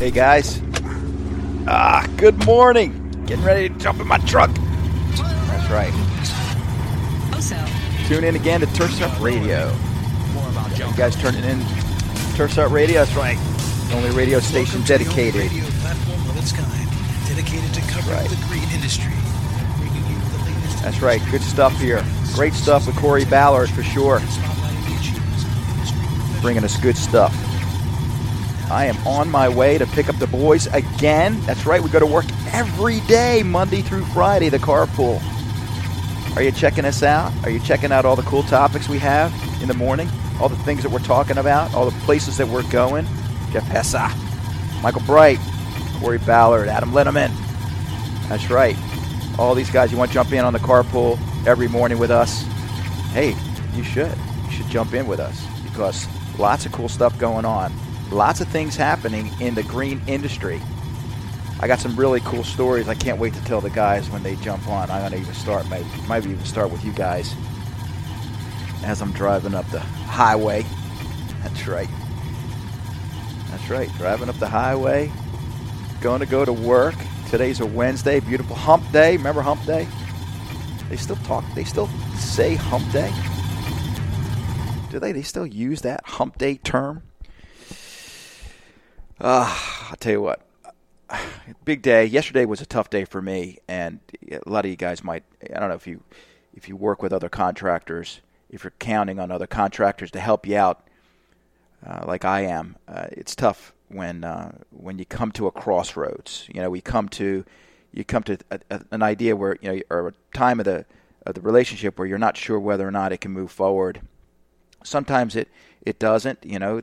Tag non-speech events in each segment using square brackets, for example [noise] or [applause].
Hey, guys. Ah, good morning. Getting ready to jump in my truck. That's right. Also, Tune in again to Turfs Up Radio. You guys turning in Turfs Up Radio? That's right. The only radio station Welcome to the dedicated. radio platform of its kind, dedicated to covering Right. the green industry. Bringing you the latest That's right. Good stuff here. Great stuff with Corey Ballard for sure. spotlighting issues, industry Bringing us good stuff. I am on my way to pick up the boys again. That's right. We go to work every day, Monday through Friday, the carpool. Are you checking us out? Are you checking out all the cool topics we have in the morning? All the things that we're talking about? All the places that we're going? Jeff Hessa, Michael Bright, Corey Ballard, Adam Linneman. That's right. All these guys, you want to jump in on the carpool every morning with us? Hey, you should. You should jump in with us because lots of cool stuff going on. Lots of things happening in the green industry. I got some really cool stories. I can't wait to tell the guys when they jump on. I'm to even start, maybe, maybe even start with you guys as I'm driving up the highway. [laughs] That's right. That's right. Driving up the highway. Going to go to work. Today's a Wednesday. Beautiful hump day. Remember hump day? They still talk. They still say hump day. Do they? They still use that hump day term? Uh, I'll tell you what. Big day. Yesterday was a tough day for me, and a lot of you guys might. I don't know if you if you work with other contractors, if you're counting on other contractors to help you out, uh, like I am. Uh, it's tough when uh, when you come to a crossroads. You know, we come to you come to a, a, an idea where you know or a time of the of the relationship where you're not sure whether or not it can move forward. Sometimes it it doesn't. You know,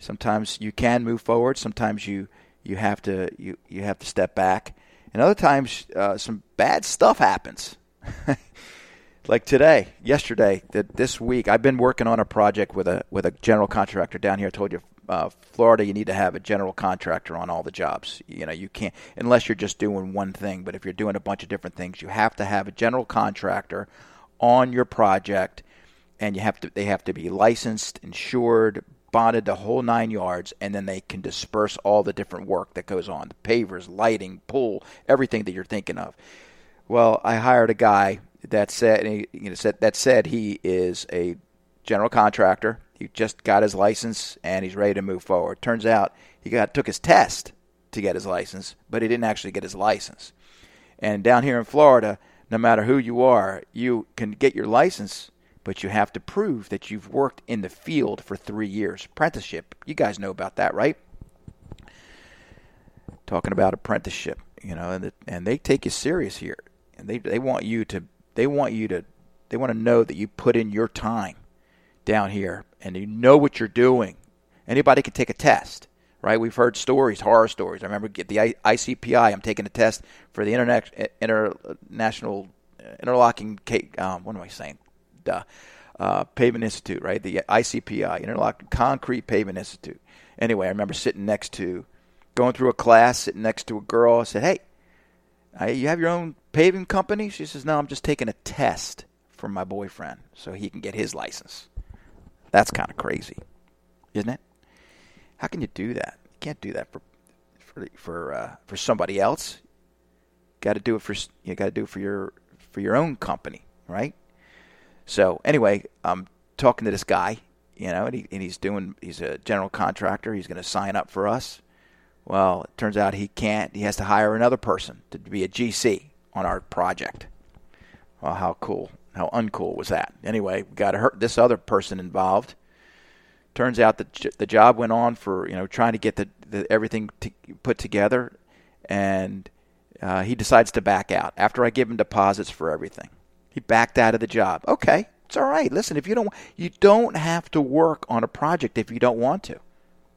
sometimes you can move forward. Sometimes you you have to you you have to step back. And other times, uh, some bad stuff happens. [laughs] like today, yesterday, that this week, I've been working on a project with a with a general contractor down here. I told you, uh, Florida, you need to have a general contractor on all the jobs. You know, you can't unless you're just doing one thing. But if you're doing a bunch of different things, you have to have a general contractor on your project, and you have to they have to be licensed, insured, bonded the whole nine yards, and then they can disperse all the different work that goes on the pavers, lighting, pool, everything that you're thinking of. Well, I hired a guy that said, he, you know, said that said he is a general contractor. He just got his license and he's ready to move forward. Turns out he got took his test to get his license, but he didn't actually get his license. And down here in Florida, no matter who you are, you can get your license, but you have to prove that you've worked in the field for three years. Apprenticeship. You guys know about that, right? Talking about apprenticeship, you know, and, the, and they take you serious here. And they, they want you to they want you to they want to know that you put in your time down here and you know what you're doing. Anybody can take a test, right? We've heard stories, horror stories. I remember the ICPI. I'm taking a test for the internet international interlocking. ca- Um, what am I saying? Duh. Uh, Pavement Institute, right? The ICPI, Interlocking Concrete Pavement Institute. Anyway, I remember sitting next to, going through a class, sitting next to a girl. I said, "Hey, uh, you have your own paving company?" She says, "No, I'm just taking a test for my boyfriend so he can get his license." That's kind of crazy, isn't it? How can you do that? You can't do that for for for uh, for somebody else. Got to do it for you. Got to do it for your for your own company, right? So anyway, I'm talking to this guy, you know, and, he, and he's doing. He's a general contractor. He's going to sign up for us. Well, it turns out he can't. He has to hire another person to be a GC on our project. Well, how cool, how uncool was that? Anyway, we got her, this other person involved. Turns out that the job went on for you know trying to get the, the everything to, put together, and uh, he decides to back out after I give him deposits for everything. He backed out of the job. Okay, it's all right. Listen, if you don't you don't have to work on a project if you don't want to.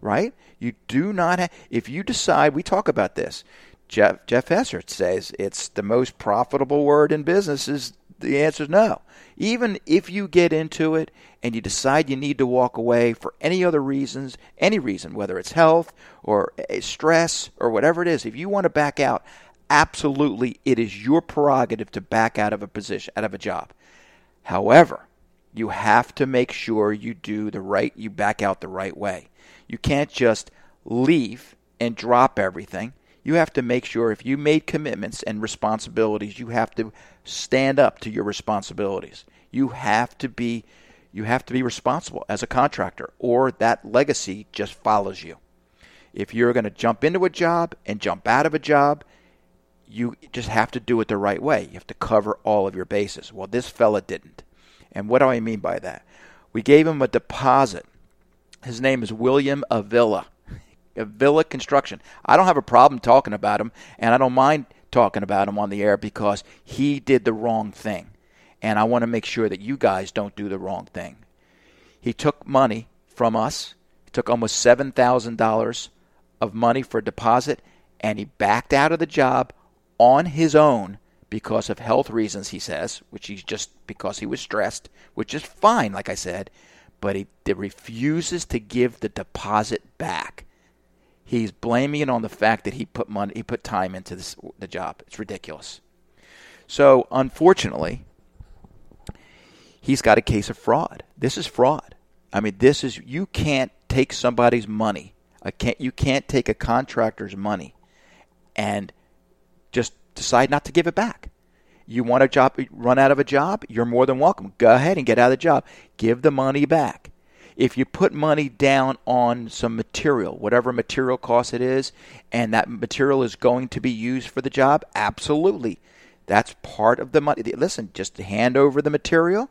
right? You do not have, if you decide, we talk about this. Jeff, Jeff Hesser says it's the most profitable word in business is the answer is no. Even if you get into it and you decide you need to walk away for any other reasons, any reason, whether it's health or eh, stress or whatever it is, if you want to back out, absolutely it is your prerogative to back out of a position, out of a job. However, you have to make sure you do the right, you back out the right way. You can't just leave and drop everything. You have to make sure if you made commitments and responsibilities, you have to stand up to your responsibilities. You have to be you have to be responsible as a contractor or that legacy just follows you. If you're going to jump into a job and jump out of a job, you just have to do it the right way. You have to cover all of your bases. Well, this fella didn't. And what do I mean by that? We gave him a deposit. His name is William Avila. Avila Construction. I don't have a problem talking about him, and I don't mind talking about him on the air because he did the wrong thing. And I want to make sure that you guys don't do the wrong thing. He took money from us, he took almost $7,000 of money for a deposit, and he backed out of the job on his own because of health reasons, he says, which he's just because he was stressed, which is fine, like I said, but he refuses to give the deposit back. He's blaming it on the fact that he put money, he put time into this, the job. It's ridiculous. So, unfortunately, he's got a case of fraud. This is fraud. I mean, this is you can't take somebody's money. I can't. You can't take a contractor's money and just decide not to give it back. You want a job, run out of a job, you're more than welcome. Go ahead and get out of the job. Give the money back. If you put money down on some material, whatever material cost it is, and that material is going to be used for the job, absolutely. That's part of the money. Listen, just hand over the material,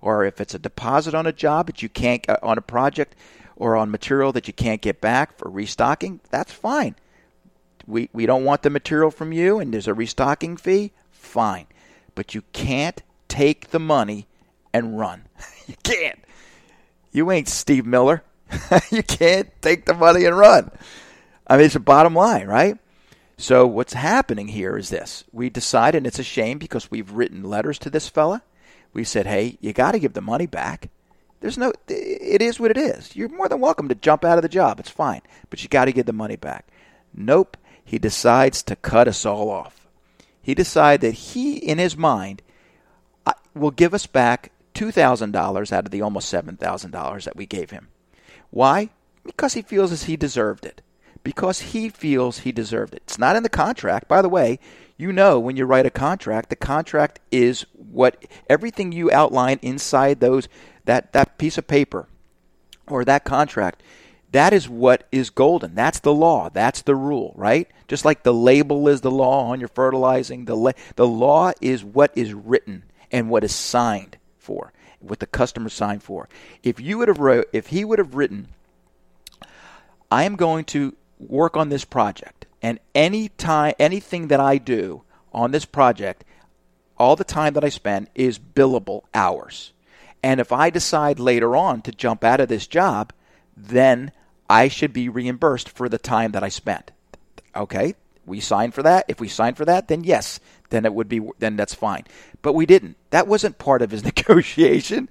or if it's a deposit on a job that you can't, uh, on a project, or on material that you can't get back for restocking, that's fine we, we don't want the material from you and there's a restocking fee, fine. But you can't take the money and run. [laughs] you can't. You ain't Steve Miller. [laughs] you can't take the money and run. I mean, it's a bottom line, right? So what's happening here is this. We decided, and it's a shame because we've written letters to this fella. We said, hey, you got to give the money back. There's no, it is what it is. You're more than welcome to jump out of the job. It's fine. But you got to give the money back. Nope he decides to cut us all off. He decides that he, in his mind, will give us back $2,000 out of the almost $7,000 that we gave him. Why? Because he feels as he deserved it. Because he feels he deserved it. It's not in the contract. By the way, you know when you write a contract, the contract is what everything you outline inside those that, that piece of paper or that contract that is what is golden. That's the law. That's the rule, right? Just like the label is the law on your fertilizing, the la- the law is what is written and what is signed for, what the customer signed for. If you would have wrote, if he would have written, I am going to work on this project, and any time, anything that I do on this project, all the time that I spend is billable hours. And if I decide later on to jump out of this job, then I should be reimbursed for the time that I spent. Okay, we signed for that. If we signed for that, then yes, then it would be then that's fine. But we didn't. That wasn't part of his [laughs] negotiation.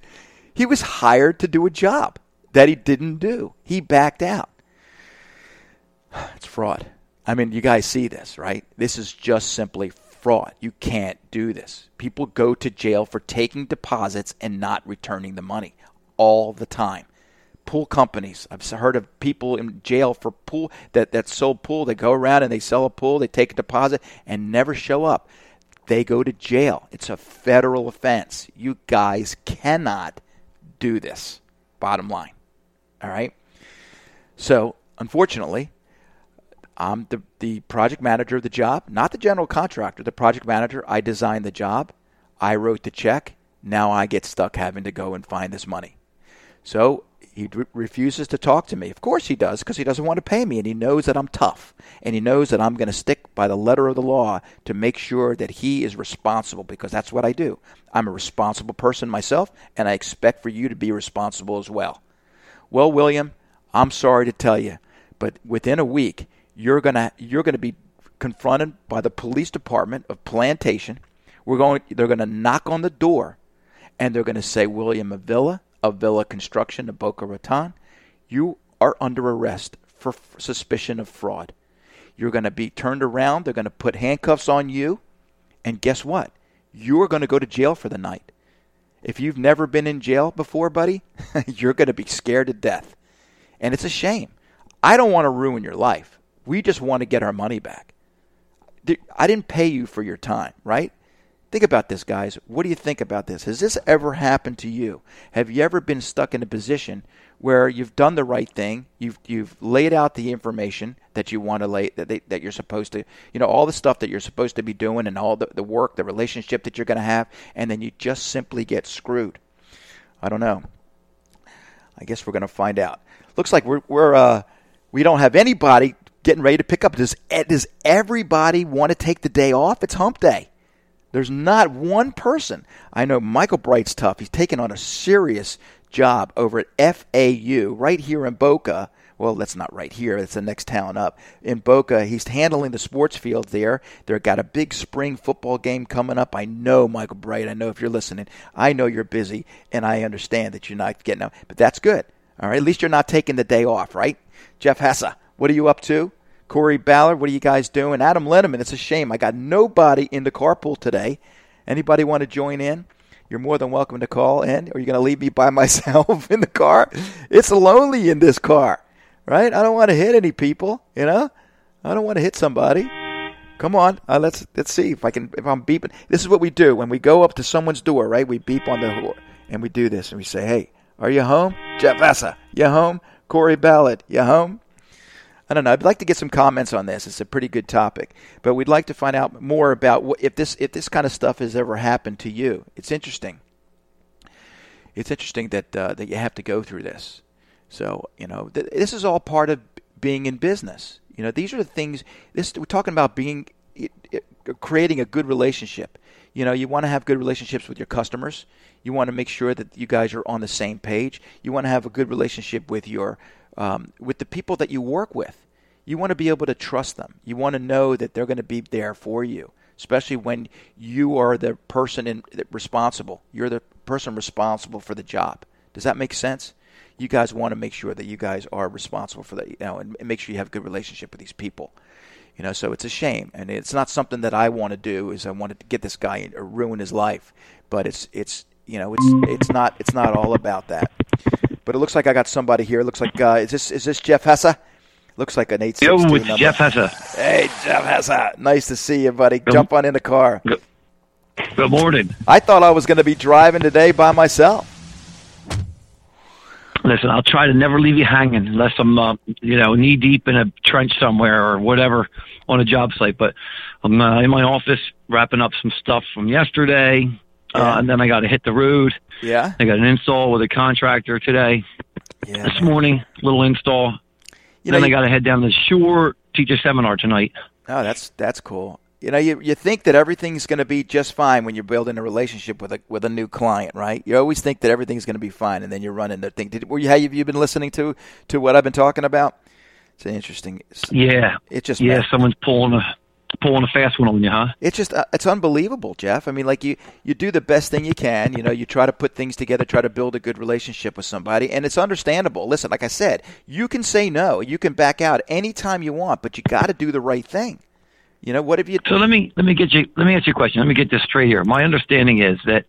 He was hired to do a job that he didn't do. He backed out. [sighs] It's fraud. I mean, you guys see this, right? This is just simply fraud. You can't do this. People go to jail for taking deposits and not returning the money all the time pool companies. I've heard of people in jail for pool that, that sold pool. They go around and they sell a pool, they take a deposit and never show up. They go to jail. It's a federal offense. You guys cannot do this. Bottom line. All right? So, unfortunately, I'm the, the project manager of the job, not the general contractor, the project manager. I designed the job. I wrote the check. Now I get stuck having to go and find this money. So he re- refuses to talk to me. Of course he does, because he doesn't want to pay me, and he knows that I'm tough, and he knows that I'm going to stick by the letter of the law to make sure that he is responsible, because that's what I do. I'm a responsible person myself, and I expect for you to be responsible as well. Well, William, I'm sorry to tell you, but within a week, you're gonna you're gonna be confronted by the police department of Plantation. We're going. They're going to knock on the door, and they're going to say, William Avila of Avila Construction of Boca Raton, you are under arrest for f- suspicion of fraud. You're going to be turned around. They're going to put handcuffs on you, and guess what? You are going to go to jail for the night. If you've never been in jail before, buddy, [laughs] you're going to be scared to death. And it's a shame. I don't want to ruin your life. We just want to get our money back. I didn't pay you for your time, right? Think about this, guys. What do you think about this? Has this ever happened to you? Have you ever been stuck in a position where you've done the right thing, you've you've laid out the information that you want to lay that they, that you're supposed to, you know, all the stuff that you're supposed to be doing and all the, the work, the relationship that you're going to have, and then you just simply get screwed. I don't know. I guess we're going to find out. Looks like we're we're uh, we don't have anybody getting ready to pick up. Does does everybody want to take the day off? It's Hump Day. There's not one person. I know Michael Bright's tough. He's taken on a serious job over at FAU right here in Boca. Well, that's not right here. That's the next town up. In Boca, he's handling the sports field there. They've got a big spring football game coming up. I know, Michael Bright, I know if you're listening, I know you're busy, and I understand that you're not getting out. But that's good. All right, at least you're not taking the day off, right? Jeff Hessa, what are you up to? Corey Ballard, what are you guys doing? Adam Linneman, it's a shame. I got nobody in the carpool today. Anybody want to join in? You're more than welcome to call in. Are you going to leave me by [laughs] myself in the car? It's lonely in this car, right? I don't want to hit any people, you know? I don't want to hit somebody. Come on, uh, let's let's see if I can if I'm beeping. This is what we do when we go up to someone's door, right? We beep on the door and we do this and we say, "Hey, are you home? Jeff Essa, you home? Corey Ballard, you home?" I don't know. I'd like to get some comments on this. It's a pretty good topic, but we'd like to find out more about what, if this if this kind of stuff has ever happened to you. It's interesting. It's interesting that uh, that you have to go through this. So you know, th- this is all part of being in business. You know, these are the things. This we're talking about being it, it, creating a good relationship. You know, you want to have good relationships with your customers. You want to make sure that you guys are on the same page. You want to have a good relationship with your um, with the people that you work with. You want to be able to trust them. You want to know that they're going to be there for you, especially when you are the person in, responsible. You're the person responsible for the job. Does that make sense? You guys want to make sure that you guys are responsible for that, you know, and, make sure you have a good relationship with these people. You know, so it's a shame, and it's not something that I want to do. Is I wanted to get this guy or ruin his life, but it's it's you know it's it's not it's not all about that. But it looks like I got somebody here. It looks like uh, is this is this Jeff Hessa? Looks like an eight six Yo, it's. Jeff Hessa. Hey, Jeff Hessa. Nice to see you, buddy. Jump on in the car. Good, good morning. I thought I was going to be driving today by myself. Listen, I'll try to never leave you hanging unless I'm, uh, you know, knee deep in a trench somewhere or whatever on a job site. But I'm uh, in my office wrapping up some stuff from yesterday, Yeah. uh, and then I got to hit the road. Yeah. I got an install with a contractor today. Yeah. This morning, little install. You know, then I got to head down to the shore, teach a seminar tonight. Oh, that's that's cool. You know, you you think that everything's going to be just fine when you're building a relationship with a with a new client, right? You always think that everything's going to be fine, and then you run into things. Did, were you have you been listening to to what I've been talking about? It's an interesting. Yeah. It just yeah, someone's pulling a pulling a fast one on you, huh? It's just uh, it's unbelievable, Jeff. I mean, like you you do the best thing you can. You know, you try to put things together, try to build a good relationship with somebody, and it's understandable. Listen, like I said, you can say no, you can back out anytime you want, but you got to do the right thing. You know, what have you? So let me let me get you let me ask you a question. Let me get this straight here. My understanding is that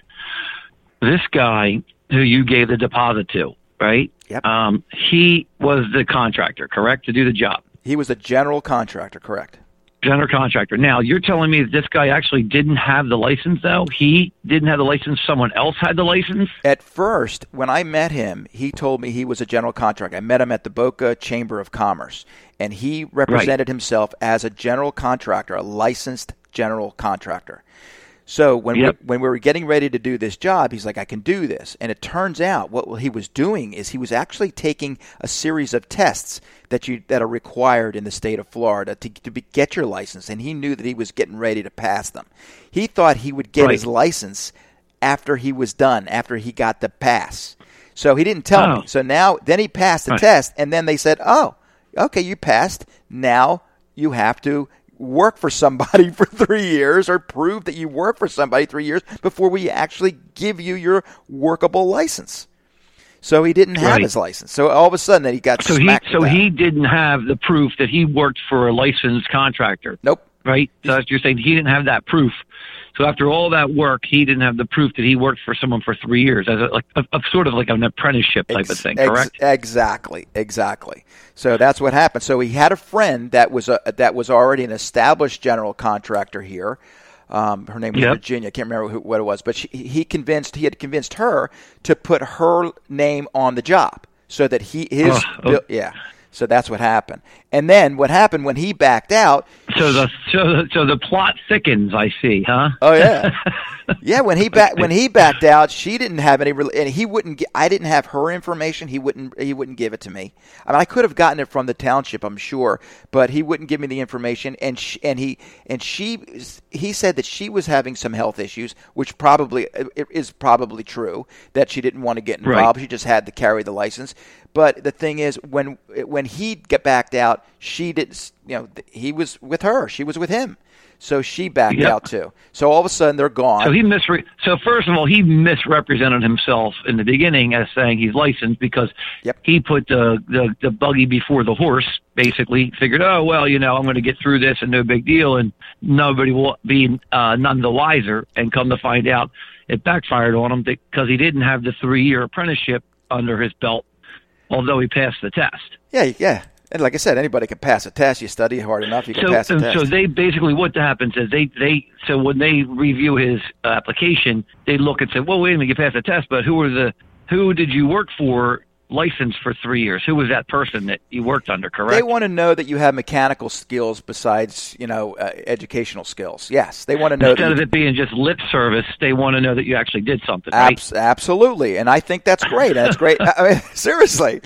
this guy who you gave the deposit to, right? Yep. Um, he was the contractor, correct, to do the job. He was a general contractor, correct? General contractor. Now you're telling me that this guy actually didn't have the license, though. He didn't have the license. Someone else had the license. At first, when I met him, he told me he was a general contractor. I met him at the Boca Chamber of Commerce, and he represented himself as a general contractor, a licensed general contractor. So when Yep. we, when we were getting ready to do this job, he's like, "I can do this." And it turns out what he was doing is he was actually taking a series of tests that you that are required in the state of Florida to to be, get your license, and he knew that he was getting ready to pass them. He thought he would get Right. his license after he was done, after he got the pass. So he didn't tell Oh. me. So now, then he passed the Right. test, and then they said, "Oh, okay, you passed. Now you have to work for somebody [laughs] for three years, or prove that you work for somebody three years before we actually give you your workable license." So he didn't have Right. his license. So all of a sudden, then he got So he so he didn't have the proof that he worked for a licensed contractor. nope. right? So you're saying he didn't have that proof. So after all that work, he didn't have the proof that he worked for someone for three years as a, like a, a sort of like an apprenticeship type of Ex- thing, ex- correct? exactly, exactly. So that's what happened. So he had a friend that was a that was already an established general contractor here. Um, her name was Yep. Virginia. I can't remember who, what it was, but she, he convinced he had convinced her to put her name on the job so that he his Oh, oh. yeah. So that's what happened. And then what happened when he backed out? So the so the, so the plot thickens. I see, huh? Oh yeah, [laughs] yeah. When he back when he backed out, she didn't have any, rel- and he wouldn't. Get, I didn't have her information. He wouldn't. He wouldn't give it to me. I mean, I could have gotten it from the township, I'm sure, but he wouldn't give me the information. And she, and he and she he said that she was having some health issues, which probably uh, it is probably true that she didn't want to get Right. involved. She just had to carry the license. But the thing is, when when he get backed out, she didn't. You know, he was with her. She was with him. So she backed Yep. out too. So all of a sudden they're gone. So he misre- So first of all, he misrepresented himself in the beginning as saying he's licensed because Yep. he put the, the the buggy before the horse. Basically, figured, oh well, you know, I'm going to get through this and no big deal, and nobody will be uh, none the wiser. And come to find out, it backfired on him because he didn't have the three year apprenticeship under his belt, although he passed the test. yeah, yeah. And like I said, anybody can pass a test. You study hard enough, you can so, pass a um, test. so they basically what happens is they they so when they review his application, they look and say, well, wait a minute, you passed the test, but who were the who did you work for? Licensed for three years. Who was that person that you worked under? Correct. They want to know that you have mechanical skills besides, you know, uh, educational skills. Yes, they want to know. Instead that of it being just lip service, they want to know that you actually did something. Right? Abs- absolutely, and I think that's great. That's great. [laughs] I mean, seriously.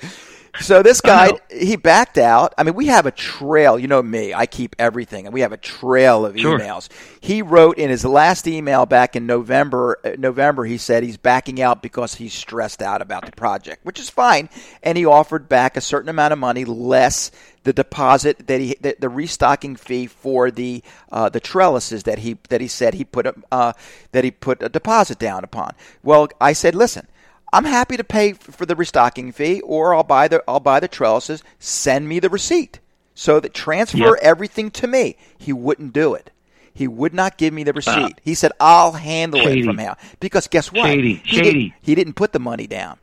[laughs] So this guy, he backed out. I mean, we have a trail. You know me; I keep everything, and we have a trail of Sure. emails. He wrote in his last email back in November. uh, November, he said he's backing out because he's stressed out about the project, which is fine. And he offered back a certain amount of money less the deposit that he the, the restocking fee for the uh, the trellises that he that he said he put a, uh, that he put a deposit down upon. Well, I said, listen. I'm happy to pay for the restocking fee, or I'll buy the I'll buy the trellises. Send me the receipt, so that transfer Yep. everything to me. He wouldn't do it. He would not give me the receipt. he said, "I'll handle it Uh, from now." Because guess what? Shady. He, Shady. Didn't, he didn't put the money down.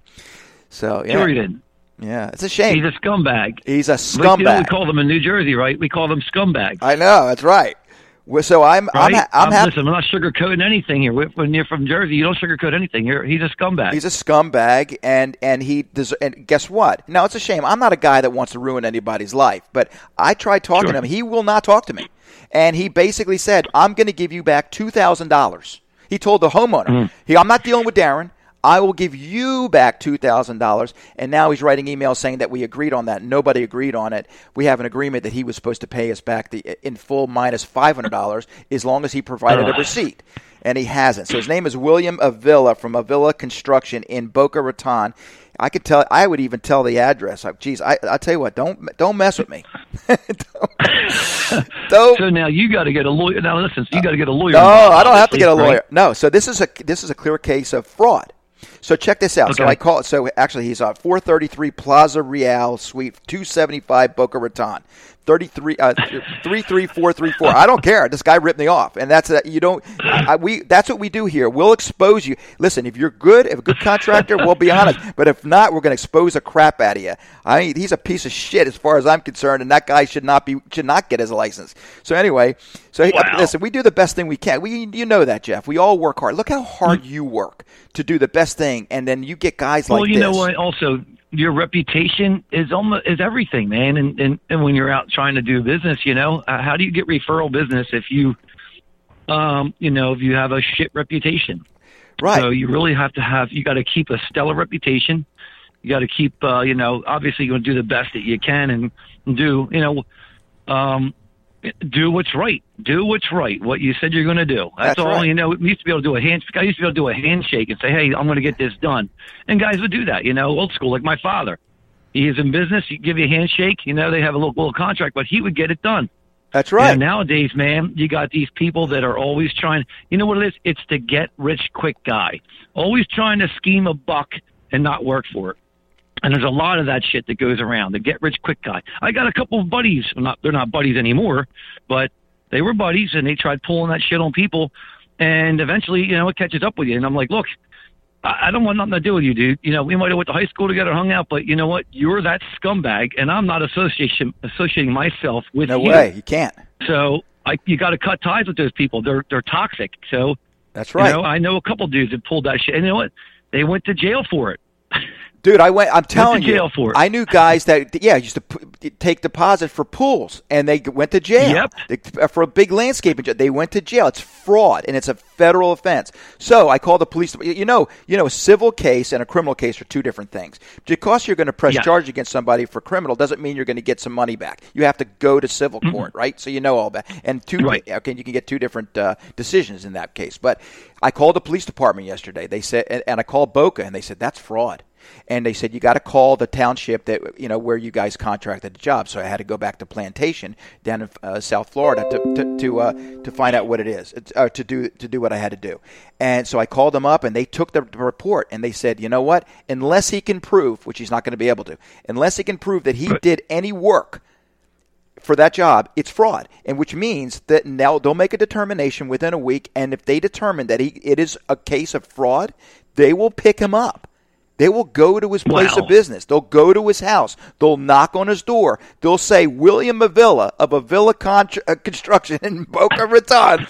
So yeah, Sure he didn't. yeah, it's a shame. He's a scumbag. He's a know, we call them in New Jersey, right? We call them scumbags. I know that's right. Well, So I'm I'm Right? ha- I'm Um, happy. Listen, I'm not sugarcoating anything here. When you're from Jersey, you don't sugarcoat anything. You're, he's a scumbag. He's a scumbag, and and he des- and guess what? Now it's a shame. I'm not a guy that wants to ruin anybody's life, but I tried talking Sure. to him. He will not talk to me, and he basically said, "I'm going to give you back two thousand dollars." He told the homeowner, Hmm. "He, I'm not dealing with Darren. I will give you back two thousand dollars." And now he's writing emails saying that we agreed on that. Nobody agreed on it. We have an agreement that he was supposed to pay us back the in full minus minus five hundred dollars [laughs] as long as he provided a receipt and he hasn't. So his name is William Avila from Avila Construction in Boca Raton. I could tell. I would even tell the address. Like, geez, I I tell you what, don't don't mess with me. don't. [laughs] don't so now you got to get a lawyer. Now listen, so you uh, got to get a lawyer. no, I don't have to get a right? lawyer. No. So this is a this is a clear case of fraud. So check this out. So I call it. So actually, he's on 433 Plaza Real Suite 275 Boca Raton. 33 uh, 33434. I don't care. This guy ripped me off, and that's that. You don't. I, we that's what we do here. We'll expose you. Listen, if you're good, if a good contractor, we'll be honest. But if not, we're going to expose the crap out of you. I mean, he's a piece of shit as far as I'm concerned, and that guy should not be should not get his license. So anyway, so he- Wow. listen, we do the best thing we can. We you know that, Jeff. We all work hard. Look how hard you work to do the best thing, and then you get guys Well, like Well, you this. know what? Also, your reputation is almost is everything, man. And and and when you're out trying to do business, you know, uh, how do you get referral business if you, um, you know, if you have a shit reputation? Right. So you really have to have you got to keep a stellar reputation. You got to keep, uh, you know, obviously you're going to do the best that you can and do, you know, um, do what's right. Do what's right. What you said you're going to do. That's, That's all. right. You know, we used to be able to do a hand. I used to be able to do a handshake and say, "Hey, I'm going to get this done," and guys would do that. You know, old school, like my father. He is in business. He give you a handshake. You know, they have a little, little contract, but he would get it done. That's right. And nowadays, man, you got these people that are always trying. You know what it is? It's the get rich quick guy, always trying to scheme a buck and not work for it. And there's a lot of that shit that goes around. The get rich quick guy. I got a couple of buddies. well, Not they're not buddies anymore, but they were buddies, and they tried pulling that shit on people. And eventually, you know, it catches up with you. And I'm like, look, I I don't want nothing to do with you, dude. You know, we might have went to high school together, hung out, but you know what? You're that scumbag, and I'm not association associating myself with no you. way. You can't. So I, you got to cut ties with those people. They're they're toxic. So That's right. you know, I know a couple dudes that pulled that shit, and you know what? They went to jail for it. Dude, I went. I'm telling jail you. I knew guys that yeah used to p- take deposit for pools, and they went to jail. Yep. They- for a big landscaping they went to jail. It's fraud, and it's a federal offense. So I called the police. You know, you know, a civil case and a criminal case are two different things. Because you're going to press Yeah. charge against somebody for criminal doesn't mean you're going to get some money back. You have to go to civil court, right? So you know all that. And two, Right. okay, you can get two different uh, decisions in that case. But I called the police department yesterday. They said, and, and I called Boca, and they said that's fraud. And they said you got to call the township that you know where you guys contracted the job. So I had to go back to Plantation down in uh, South Florida to to to, uh, to find out what it is It's, uh, to do to do what I had to do. And so I called them up, and they took the report, and they said, you know what? Unless he can prove, which he's not going to be able to, unless he can prove that he did any work for that job, it's fraud, and which means that now they'll make a determination within a week, and if they determine that he it is a case of fraud, they will pick him up. They will go to his place Wow. of business. They'll go to his house. They'll knock on his door. They'll say, William Avila of Avila Contra- uh, Construction in [laughs] Boca Raton,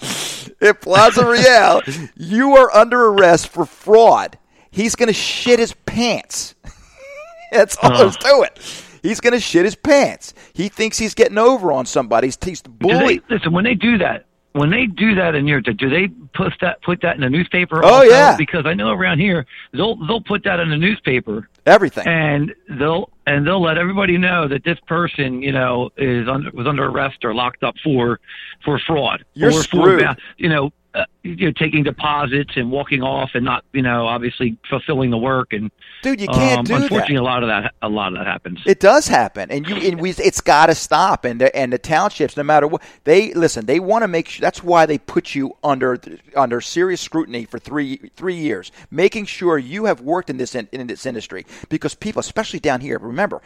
in Plaza Real, you are under arrest for fraud. He's going to shit his pants. [laughs] That's all there's to it. He's going to shit his pants. He thinks he's getting over on somebody. He's, he's Do they, listen, when they do that, when they do that in your, do they put that put that in the newspaper? Oh, also? yeah. because I know around here they'll they'll put that in the newspaper Everything. and they'll and they'll let everybody know that this person, you know, is under was under arrest or locked up for for fraud You're or screwed. for you know. Uh, you know, taking deposits and walking off and not, you know, obviously fulfilling the work and Dude, you can't um, do that. Unfortunately, a lot of that, a lot of that happens. It does happen, and you and we, it's got to stop. And the, and the townships, no matter what they listen, they want to make sure. That's why they put you under under serious scrutiny for three three years, making sure you have worked in this in, in this industry. Because people, especially down here, remember,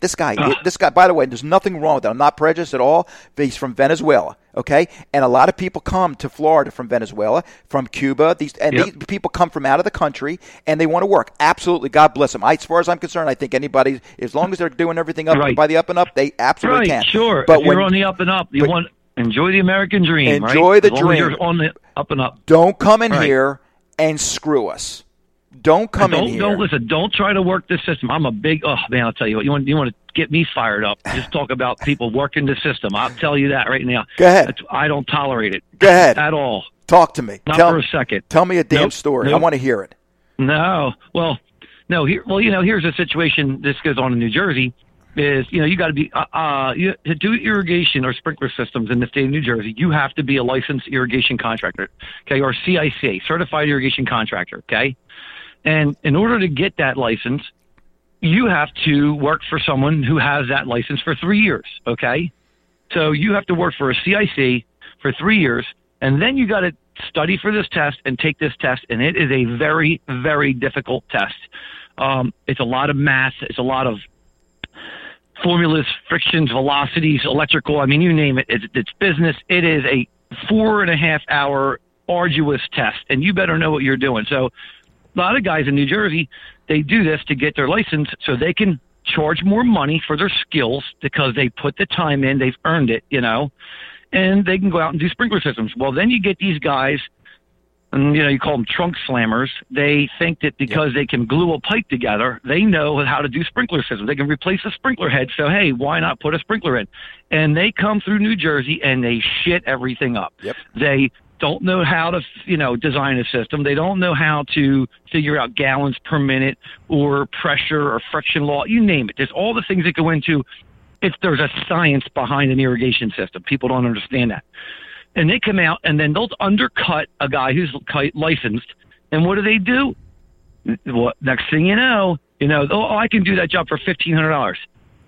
this guy, uh-huh. this guy. By the way, there's nothing wrong with that. I'm not prejudiced at all. He's from Venezuela. Okay, and a lot of people come to Florida from Venezuela, from Cuba. These and Yep. these people come from out of the country and they want to work. Absolutely, God bless them. I, as far as I'm concerned, I think anybody, as long as they're doing everything up Right. by the up and up, they absolutely right, can. sure. But if when you're on the up and up, you but- want enjoy the American dream. right? Enjoy the As dream. You're on the up and up. don't come in Right. here and screw us. Don't come don't in here. don't listen. Don't try to work this system. I'm a big oh man. I'll tell you what. You want you want to get me fired up. Just talk about people working the system. I'll tell you that right now. Go ahead. That's- I don't tolerate it. Go ahead. At all. Talk to me. Not tell, for a second. Tell me a damn Nope. story. I want to hear it. No. Well, no. Here. Well, you know, here's a situation. This goes on in New Jersey. Is you know you got to be uh, uh you, to do irrigation or sprinkler systems in the state of New Jersey. You have to be a licensed irrigation contractor, okay, or CIC, certified irrigation contractor, okay. And in order to get that license, you have to work for someone who has that license for three years, okay. So you have to work for a CIC for three years, and then you got to study for this test and take this test, and it is a very, very difficult test. Um, it's a lot of math. It's a lot of formulas, frictions, velocities, electrical. I mean, you name it. It's, it's business. It is a four and a half hour arduous test, and you better know what you're doing. So, a lot of guys in New Jersey, they do this to get their license so they can charge more money for their skills because they put the time in, they've earned it, you know, and they can go out and do sprinkler systems. Well, then you get these guys, and you know, you call them trunk slammers. They think that because they can glue a pipe together, they know how to do sprinkler systems. They can replace a sprinkler head. So hey, why not put a sprinkler in? And they come through New Jersey and they shit everything up. Yep. They don't know how to, you know, design a system. They don't know how to figure out gallons per minute or pressure or friction loss. You name it. There's all the things that go into it's there's a science behind an irrigation system. People don't understand that, and they come out and then they'll undercut a guy who's licensed. And what do they do? Well, next thing you know, you know, oh, I can do that job for fifteen hundred dollars.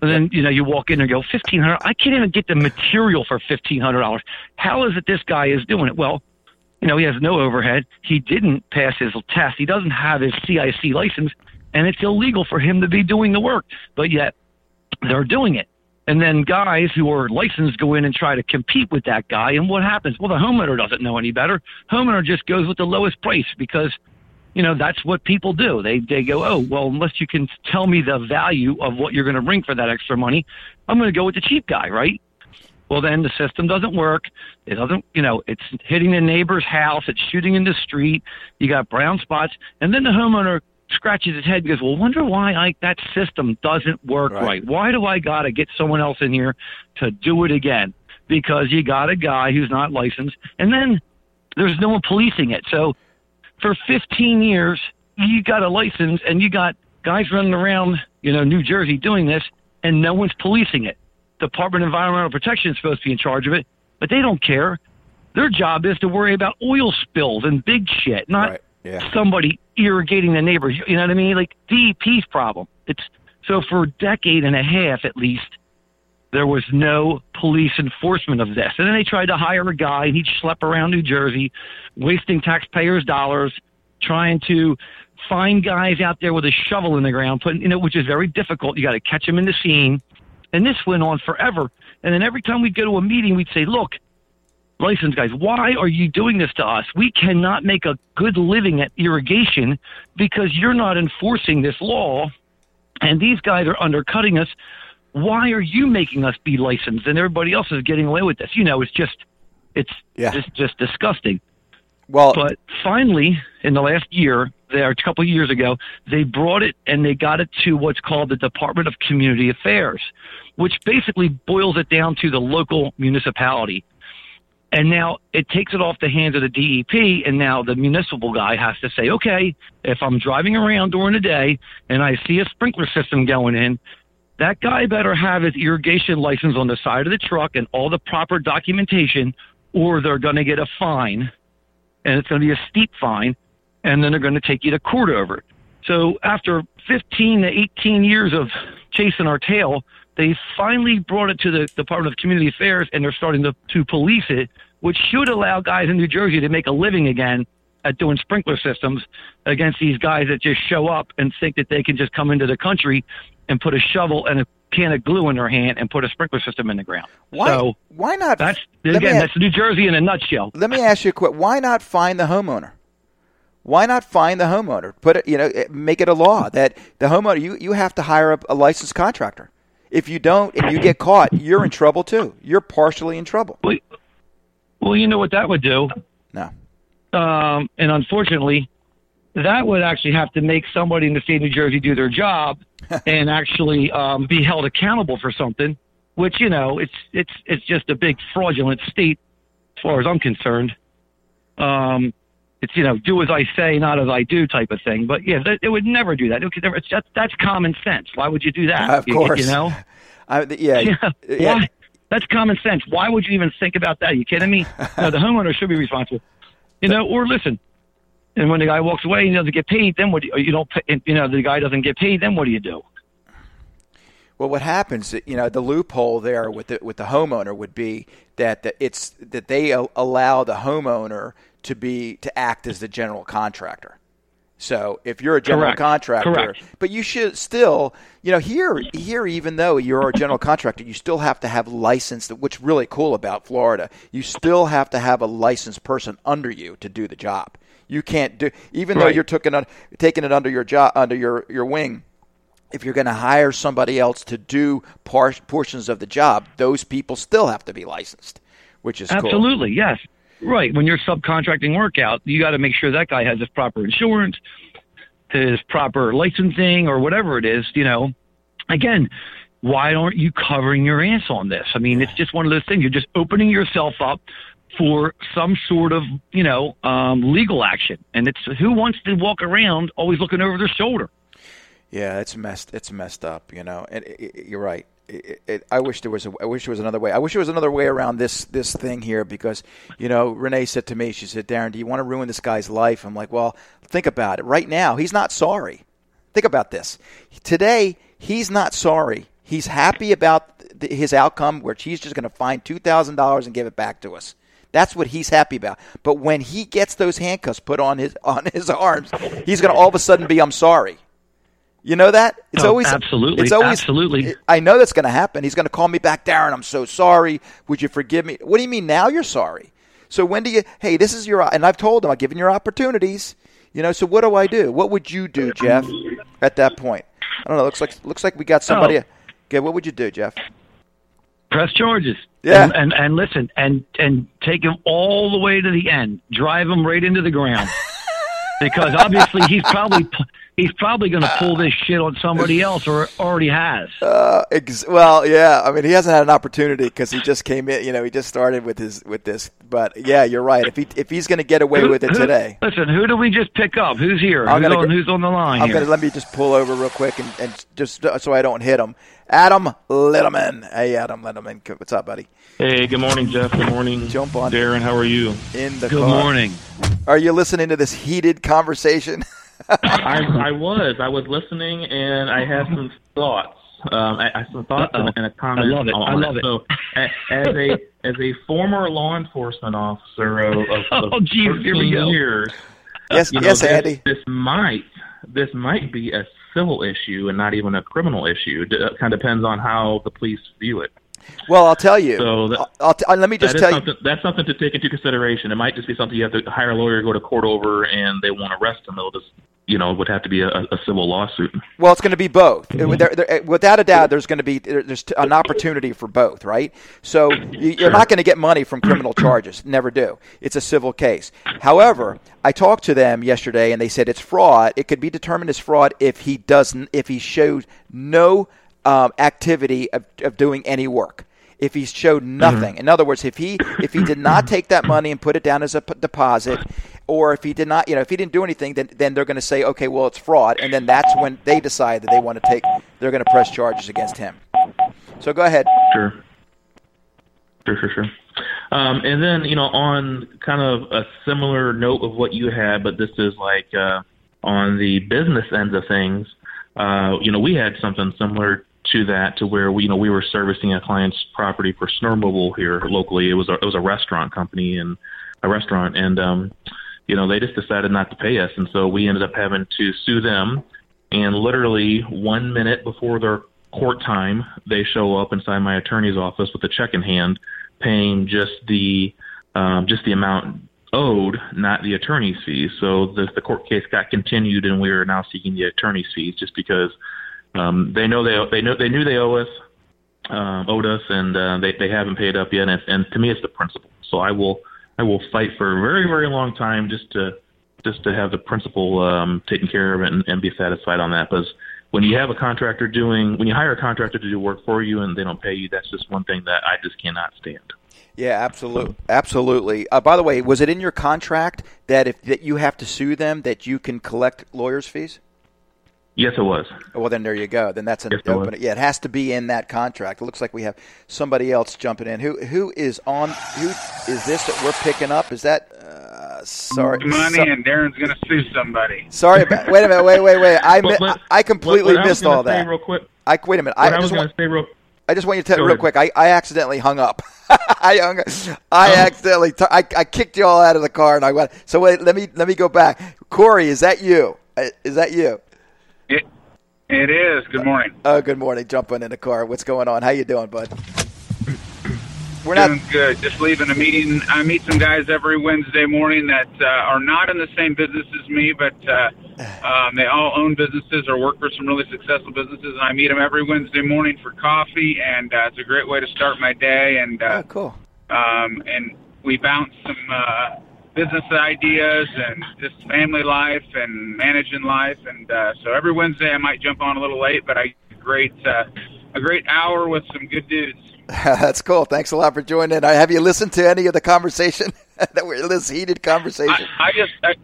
And then you know you walk in and go fifteen hundred. I can't even get the material for fifteen hundred dollars. How is it this guy is doing it? Well, you know he has no overhead. He didn't pass his test. He doesn't have his CIC license, and it's illegal for him to be doing the work. But yet they're doing it. And then guys who are licensed go in and try to compete with that guy. And what happens? Well, the homeowner doesn't know any better. Homeowner just goes with the lowest price because you know that's what people do. They they go oh well unless you can tell me the value of what you're going to bring for that extra money i'm going to go with the cheap guy right? Well then the system doesn't work. It doesn't you know it's hitting the neighbor's house it's shooting in the street you got brown spots and then the homeowner scratches his head and goes well wonder why I, that system doesn't work Right. right. Why do i got to get someone else in here to do it again? Because you got a guy who's not licensed and then there's no one policing it. So for 15 years, you got a license and you got guys running around, you know, New Jersey doing this, and no one's policing it. Department of Environmental Protection is supposed to be in charge of it, but they don't care. Their job is to worry about oil spills and big shit, not Right, yeah. somebody irrigating the neighbors. You know what I mean? Like DEP's problem. It's so for a decade and a half at least, there was no police enforcement of this. And then they tried to hire a guy, and he'd schlep around New Jersey, wasting taxpayers' dollars, trying to find guys out there with a shovel in the ground, putting, you know, which is very difficult. You got to catch them in the scene. And this went on forever. And then every time we'd go to a meeting, we'd say, look, license guys, why are you doing this to us? We cannot make a good living at irrigation because you're not enforcing this law and these guys are undercutting us. Why are you making us be licensed and everybody else is getting away with this? You know, it's just it's Yeah. just just disgusting. Well, But finally, in the last year, there a couple of years ago, they brought it and they got it to what's called the Department of Community Affairs, which basically boils it down to the local municipality. And now it takes it off the hands of the DEP, and now the municipal guy has to say, okay, if I'm driving around during the day and I see a sprinkler system going in, that guy better have his irrigation license on the side of the truck and all the proper documentation, or they're going to get a fine and it's going to be a steep fine, and then they're going to take you to court over it. So after 15 to 18 years of chasing our tail, they finally brought it to the Department of Community Affairs, and they're starting to, to police it, which should allow guys in New Jersey to make a living again at doing sprinkler systems against these guys that just show up and think that they can just come into the country and put a shovel and a can of glue in their hand and put a sprinkler system in the ground. why So why not? that's again, a- that's New Jersey in a nutshell. let me ask you a quick. Why not find the homeowner? Why not find the homeowner? Put it, you know, eh, make it a law that the homeowner you you have to hire a, a licensed contractor. If you don't and you get caught, you're in trouble too. You're partially in trouble. Well, well, you know what that would do, No. um, and unfortunately, that would actually have to make somebody in the state of New Jersey do their job [laughs] and actually um, be held accountable for something. Which you know, it's it's it's just a big fraudulent state, as far as I'm concerned. Um, it's you know, do as I say, not as I do, type of thing. But yeah, that, it would never do that. It could never, it's just, that's common sense. Why would you do that? Of You- course. you know. [laughs] I, yeah. [laughs] Yeah. yeah. Why? That's common sense. Why would you even think about that? Are you kidding me? no, the homeowner should be responsible. You know, or listen. And when the guy walks away and he doesn't get paid, then what? Do you, you don't. Pay, you know, the guy doesn't get paid. Then what do you do? Well, what happens, you know, the loophole there with the with the homeowner would be that the, it's that they allow the homeowner to be to act as the general contractor. So if you're a general Correct. contractor, Correct. but you should still, you know, here here even though you're a general contractor, you still have to have license. What's really cool about Florida, you still have to have a licensed person under you to do the job. You can't do even though you're taking it taking it under your job under your your wing if you're going to hire somebody else to do par- portions of the job, those people still have to be licensed, which is cool. Absolutely, yes. Right. When you're subcontracting work out, you got to make sure that guy has his proper insurance, his proper licensing, or whatever it is. You know, again, why aren't you covering your ass on this? I mean, it's just one of those things. You're just opening yourself up for some sort of, you know, um, legal action. And it's who wants to walk around always looking over their shoulder. Yeah, it's messed. It's messed up, you know. And i i you're right. it, it, I wish there was a, I wish there was another way. I wish there was another way around this this thing here because you know Renee said to me, she said, Darren, do you want to ruin this guy's life? I'm like, well, think about it. Right now, he's not sorry. Think about this. Today, he's not sorry. He's happy about his outcome, where he's just going to find two thousand dollars and give it back to us. That's what he's happy about. But when he gets those handcuffs put on his [laughs] on his arms, he's going to all of a sudden be, "I'm sorry." You know that? It's Oh, always absolutely, It's always absolutely. I know that's going to happen. He's going to call me back, Darren. I'm so sorry. Would you forgive me? What do you mean now? You're sorry. So when do you? Hey, this is your. And I've told him I've given your opportunities. You know. So what do I do? What would you do, Jeff? At that point, I don't know. Looks like looks like we got somebody. Oh. Okay, what would you do, Jeff? Press charges. Yeah. And, and and listen and and take him all the way to the end. Drive him right into the ground. [laughs] because obviously he's probably he's probably going to pull this shit on somebody else or already has. Uh, ex- well, yeah. I mean, he hasn't had an opportunity because he just came in. You know, he just started with his with this. But yeah, you're right. If he if he's going to get away with it Who- today, Listen, who do we just pick up? Who's here? I'm Who's gonna on, who's on the line I'm gonna let me just pull over real quick and, and just so I don't hit him. Adam Linneman. Hey, Adam Linneman. What's up, buddy? Hey, good morning, Jeff. Good morning, Jump on. Darren. How are you? In the Good car. morning. Are you listening to this heated conversation? [laughs] I, I was. I was listening, and I had some thoughts. Um, I, I some thoughts and, and a comment. I love it. I love it. So, as a as a former law enforcement officer of, of, of [laughs] Oh, geez, 13 go. years, uh, yes, you know, yes, this, Andy. This might this might be a civil issue and not even a criminal issue. It uh, kind of depends on how the police view it. Well, I'll tell you. So that- I'll, I'll t- uh, let me just That is tell you. something, that's something to take into consideration. It might just be something you have to hire a lawyer, go to court over, and they won't arrest him. They'll just, you know, it would have to be a, a civil lawsuit. Well, it's going to be both. There, there, without a doubt, there's going to be there- there's an opportunity for both, right? So you, you're not going to get money from criminal charges. Never do. It's a civil case. However, I talked to them yesterday, and they said it's fraud. It could be determined as fraud if he doesn't, if he showed no um, activity of, of doing any work. If he showed nothing, in other words, if he if he did not take that money and put it down as a p- deposit, or if he did not, you know, if he didn't do anything, then then they're going to say, okay, well, it's fraud, and then that's when they decide that they want to take, they're going to press charges against him. So go ahead. Sure. Sure, sure, sure. Um, and then, you know, on kind of a similar note of what you had, but this is like uh, on the business end of things, uh, you know, we had something similar to that to where we, you know, we were servicing a client's property for snow removal here locally. It was a, it was a restaurant company and a restaurant, and um, you know, they just decided not to pay us, and so we ended up having to sue them. And literally one minute before their court time, they show up inside my attorney's office with a check in hand, paying just the um, just the amount owed, not the attorney's fees. So the, the court case got continued, and we are now seeking the attorney's fees just because um, they know they they know they knew they owe us um, owed us, and uh, they they haven't paid up yet. And, and to me, it's the principle. So I will I will fight for a very very long time just to just to have the principal um, taken care of and, and be satisfied on that. Because when you have a contractor doing when you hire a contractor to do work for you and they don't pay you, that's just one thing that I just cannot stand. Yeah, absolutely, absolutely. Uh, by the way, was it in your contract that if that you have to sue them that you can collect lawyers' fees? Yes, it was. Well, then there you go. Then that's an Yes, it open. Yeah, it has to be in that contract. It looks like we have somebody else jumping in. Who who is on? Who is this that we're picking up? Is that? Uh, sorry, money so- and Darren's going to sue somebody. sorry. About, wait a minute. Wait, wait, wait. I mi- But- but- I completely what I missed gonna all say that. Real quick, I wait a minute. I, I, was just going want, to say real. I just want you to tell Go real ahead. quick. I, I accidentally hung up. [laughs] I hung. I Oh. accidentally. T- I, I kicked you all out of the car, and I went. So wait. Let me let me go back. Corey, is that you? Uh, Is that you? It, is. Good morning. Oh, good morning. Jumping in the car. What's going on? How you doing, bud? We're not. Doing good. Just leaving a meeting. I meet some guys every Wednesday morning that uh, are not in the same business as me, but uh, [sighs] um, they all own businesses or work for some really successful businesses. And I meet them every Wednesday morning for coffee, and uh, it's a great way to start my day. And Oh, uh, cool. um, and we bounce some uh, business ideas and just family life and managing life. And uh, so every Wednesday I might jump on a little late, but I get a great uh, a great hour with some good dudes. [laughs] That's cool. Thanks a lot for joining in. Uh, Have you listened to any of the conversation [laughs] that we're this heated conversation? I, I just. I,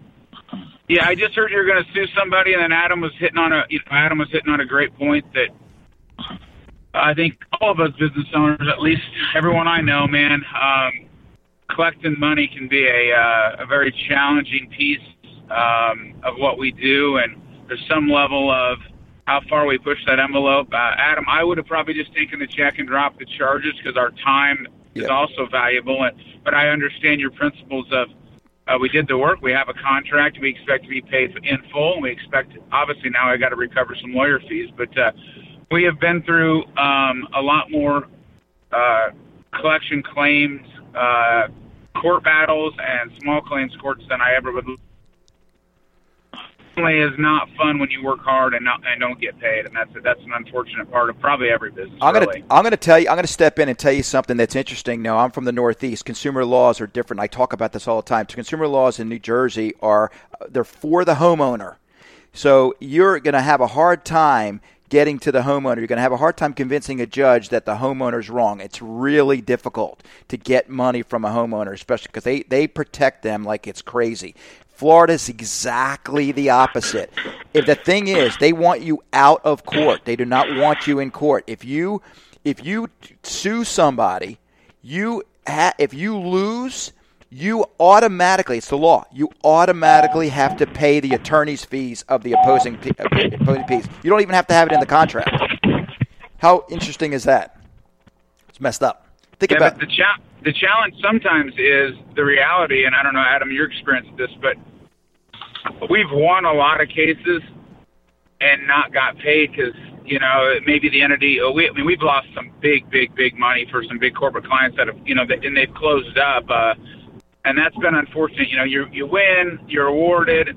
yeah, I just heard you're going to sue somebody, and then Adam was hitting on a. You know, Adam was hitting on a great point that I think all of us business owners, at least everyone I know, man, um, collecting money can be a, uh, a very challenging piece um, of what we do, and there's some level of how far we push that envelope. Uh, Adam, I would have probably just taken the check and dropped the charges because our time is also valuable. And, but I understand your principles of uh, we did the work, we have a contract, we expect to be paid in full, and we expect obviously now I got to recover some lawyer fees, but uh, we have been through um, a lot more uh, collection claims, uh, court battles, and small claims courts than I ever would. Family is not fun when you work hard and not and don't get paid, and that's that's an unfortunate part of probably every business. I'm gonna really. I'm gonna tell you I'm gonna step in and tell you something that's interesting. Now I'm from the Northeast. Consumer laws are different. I talk about this all the time. Consumer laws in New Jersey are they're for the homeowner. So you're gonna have a hard time getting to the homeowner. You're gonna have a hard time convincing a judge that the homeowner's wrong. It's really difficult to get money from a homeowner, especially because they they protect them like it's crazy. Florida's exactly the opposite. If the thing is, they want you out of court. They do not want you in court. If you if you sue somebody, you ha- if you lose, you automatically it's the law. You automatically have to pay the attorney's fees of the opposing uh, opposing piece. You don't even have to have it in the contract. How interesting is that? It's messed up. Think Yeah, about the cha- the challenge sometimes is the reality, and I don't know, Adam, your experience with this, but we've won a lot of cases and not got paid because you know maybe the entity. oh, We, I mean, we've lost some big, big, big money for some big corporate clients that have you know, and they've closed up, uh, and that's been unfortunate. You know, you you win, you're awarded.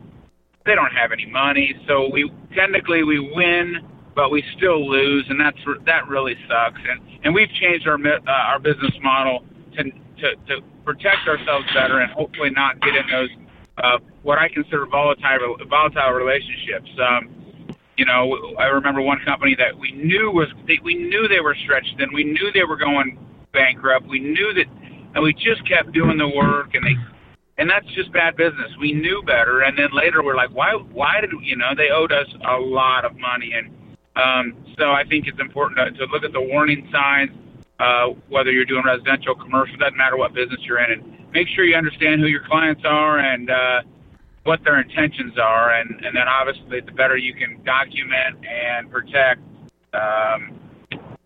They don't have any money, so we technically we win, but we still lose, and that's that really sucks. And and we've changed our uh, our business model to, to to protect ourselves better and hopefully not get in those uh, what I consider volatile volatile relationships. Um, you know, I remember one company that we knew was they, we knew they were stretched thin. We knew they were going bankrupt. We knew that, and we just kept doing the work, and they and that's just bad business. We knew better, and then later we're like, why? Why did you know they owed us a lot of money? And um, so I think it's important to, to look at the warning signs, uh, whether you're doing residential, commercial, doesn't matter what business you're in, and make sure you understand who your clients are and uh, what their intentions are, and and then obviously the better you can document and protect. Um,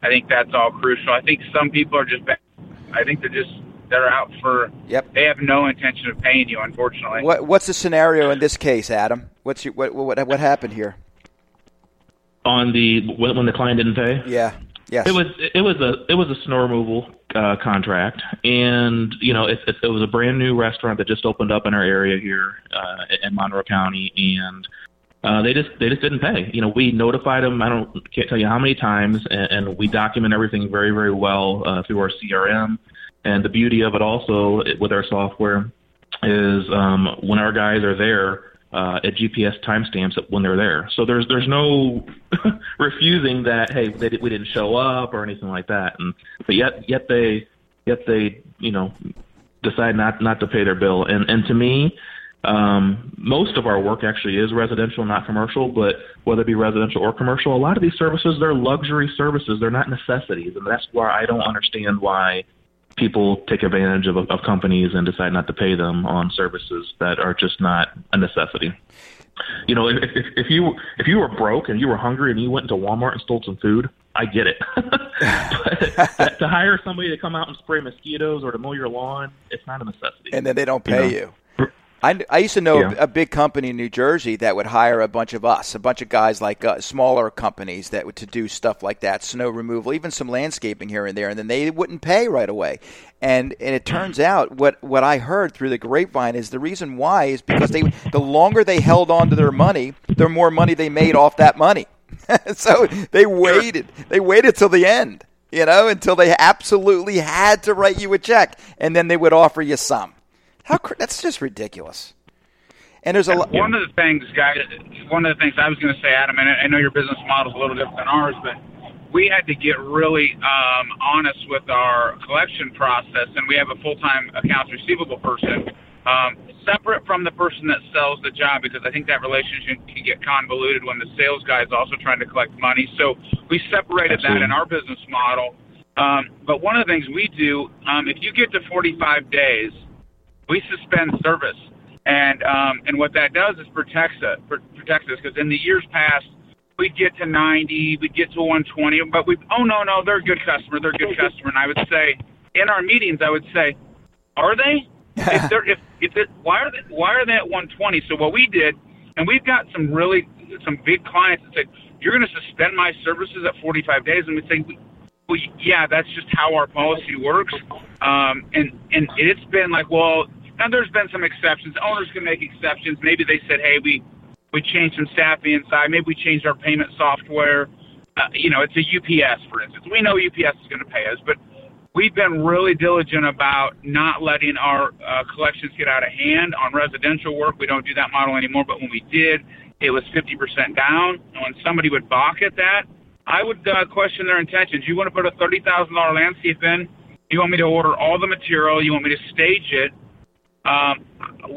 I think that's all crucial. I think some people are just. I think they're just they're out for. Yep. They have no intention of paying you, unfortunately. what what's the scenario in this case, Adam? What's your, what what what happened here? On the when, when the client didn't pay, Yeah. Yes. It was it was a it was a snow removal uh, contract, and you know it, it, it was a brand new restaurant that just opened up in our area here uh, in Monroe County, and uh, they just they just didn't pay. You know, we notified them. I don't can't tell you how many times, and, and we document everything very very well uh, through our CRM. And the beauty of it also with our software is um, when our guys are there, uh, at GPS timestamps when they're there. So there's there's no [laughs] refusing that hey they, we didn't show up or anything like that. And but yet yet they yet they you know decide not not to pay their bill. And and to me. Um, most of our work actually is residential, not commercial, but whether it be residential or commercial, a lot of these services, they're luxury services. They're not necessities. And that's where I don't understand why people take advantage of, of companies and decide not to pay them on services that are just not a necessity. You know, if, if, if you if you were broke and you were hungry and you went into Walmart and stole some food, I get it. [laughs] but to hire somebody to come out and spray mosquitoes or to mow your lawn, it's not a necessity. and then they don't pay You you. I, I used to know Yeah. a, a big company in New Jersey that would hire a bunch of us, a bunch of guys like uh, smaller companies that would to do stuff like that, snow removal, even some landscaping here and there, and then they wouldn't pay right away. And and it turns out what what I heard through the grapevine is the reason why is because they the longer they held on to their money, the more money they made off that money. [laughs] so they waited. They waited till the end, you know, until they absolutely had to write you a check, and then they would offer you some. How cr- that's just ridiculous. And there's a lot. One of the things, guys, one of the things I was going to say, Adam, and I know your business model is a little different than ours, but we had to get really um, honest with our collection process, and we have a full-time accounts receivable person um, separate from the person that sells the job because I think that relationship can get convoluted when the sales guy is also trying to collect money. So we separated that in our business model. Um, but one of the things we do, um, if you get to 45 days, we suspend service, and um, and what that does is protects us, protects us because in the years past we'd get to 90, we'd get to 120, but we oh no no they're a good customer, they're a good customer, and I would say in our meetings I would say, are they? if [laughs] they're if if it, why are they why are they at 120? So what we did, and we've got some really some big clients that said you're going to suspend my services at 45 days, and we say. Well, yeah, that's just how our policy works, um, and and it's been like, well, now there's been some exceptions. Owners can make exceptions. Maybe they said, hey, we we changed some staffing inside. Maybe we changed our payment software. Uh, you know, it's a UPS, for instance. We know UPS is going to pay us, but we've been really diligent about not letting our uh, collections get out of hand on residential work. We don't do that model anymore, but when we did, it was 50% down. And when somebody would balk at that, I would uh, question their intentions. You want to put a $30,000 landscape in? You want me to order all the material? You want me to stage it? Um,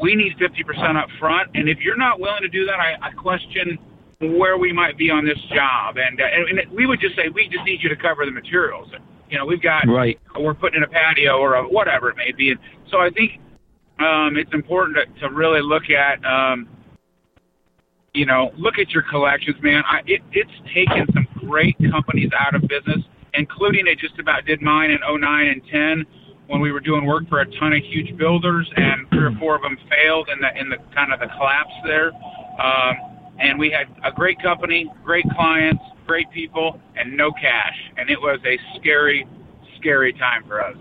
we need 50% up front. And if you're not willing to do that, I, I question where we might be on this job. And, uh, and, and we would just say, we just need you to cover the materials. You know, we've got right. We're putting in a patio or a, whatever it may be. And so I think um, it's important to, to really look at, um, you know, look at your collections, man. I, it, it's taken some great companies out of business, including it just about did mine in 09 and 10 when we were doing work for a ton of huge builders, and three or four of them failed in the in the kind of the collapse there. Um, and we had a great company, great clients, great people, and no cash. And it was a scary, scary time for us.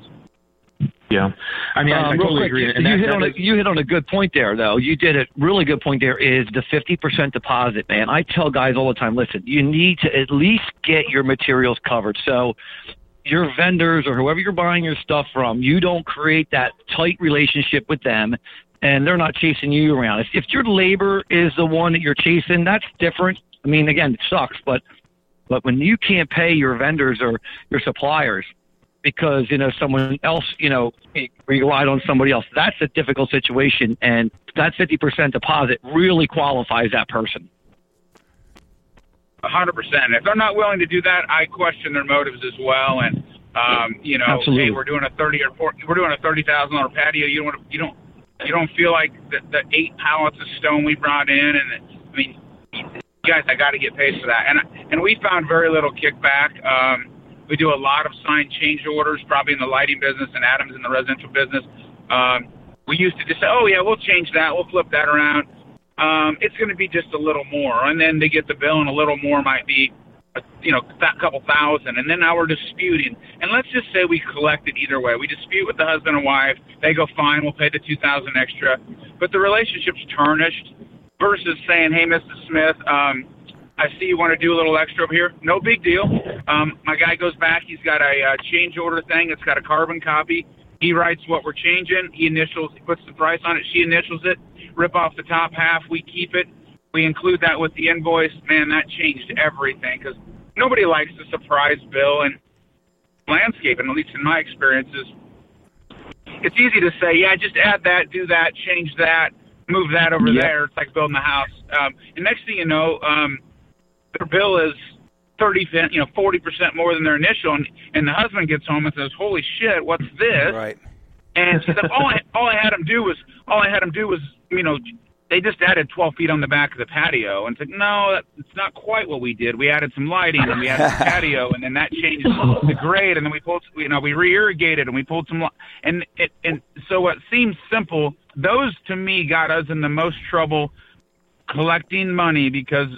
Yeah, I mean, I, I Um, totally quick, agree. You, you hit on a, you hit on a good point there, though. You did a really good point there. Is the fifty percent deposit, man? I tell guys all the time. Listen, you need to at least get your materials covered. So your vendors or whoever you're buying your stuff from, you don't create that tight relationship with them, and they're not chasing you around. If, if your labor is the one that you're chasing, that's different. I mean, again, it sucks, but but when you can't pay your vendors or your suppliers because you know someone else, you know, relied on somebody else, that's a difficult situation, and that 50% deposit really qualifies that person. A hundred percent. If they're not willing to do that, I question their motives as well. And um, you know, Absolutely. hey, we're doing a thirty or 40, we're doing a thirty thousand dollar patio. You don't want to, you don't you don't feel like the, the eight pallets of stone we brought in, and I mean, guys, I got to get paid for that. And and we found very little kickback. Um, we do a lot of signed change orders, probably in the lighting business, and Adams in the residential business. Um, we used to just say, oh yeah, we'll change that, we'll flip that around. Um, it's going to be just a little more, and then they get the bill, and a little more might be, a, you know, a couple thousand, and then now we're disputing. And let's just say we collect it either way. We dispute with the husband and wife. They go, fine, we'll pay the two thousand extra, but the relationship's tarnished. Versus saying, hey, Mrs. Smith, um, I see you want to do a little extra over here. No big deal. Um, my guy goes back. He's got a uh, change order thing. It's got a carbon copy. He writes what we're changing. He initials. He puts the price on it. She initials it. Rip off the top half. We keep it. We include that with the invoice. Man, that changed everything because nobody likes a surprise bill and landscaping. At least in my experiences, it's easy to say, yeah, just add that, do that, change that, move that over Yep. there. It's like building a house. Um, and next thing you know, um, their bill is thirty, you know, forty percent more than their initial, and, and the husband gets home and says, "Holy shit, what's this?" Right. And said, all I all I had him do was all I had him do was you know they just added 12 feet on the back of the patio and said, no, that, it's not quite what we did. We added some lighting and we added some [laughs] patio and then that changed the grade and then we pulled you know we re-irrigated and we pulled some li- and it and so what seems simple those to me got us in the most trouble collecting money because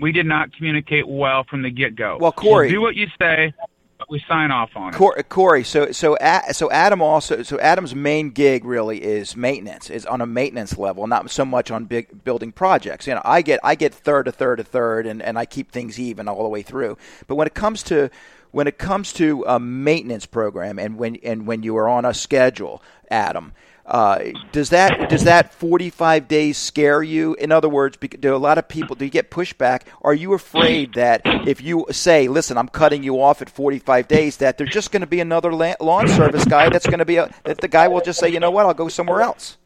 we did not communicate well from the get-go. Well, Corey- You do what you say, but we sign off on it. Corey, so so so Adam also so Adam's main gig really is maintenance, is on a maintenance level, not so much on big building projects. You know, I get I get third to third to third, and, and I keep things even all the way through. But when it comes to when it comes to a maintenance program, and when and when you are on a schedule, Adam. Uh, does that does that 45 days scare you? In other words, do a lot of people do you get pushback? Are you afraid that if you say, "Listen, I'm cutting you off at 45 days," that there's just going to be another lawn service guy that's going to be a, that the guy will just say, "You know what? I'll go somewhere else."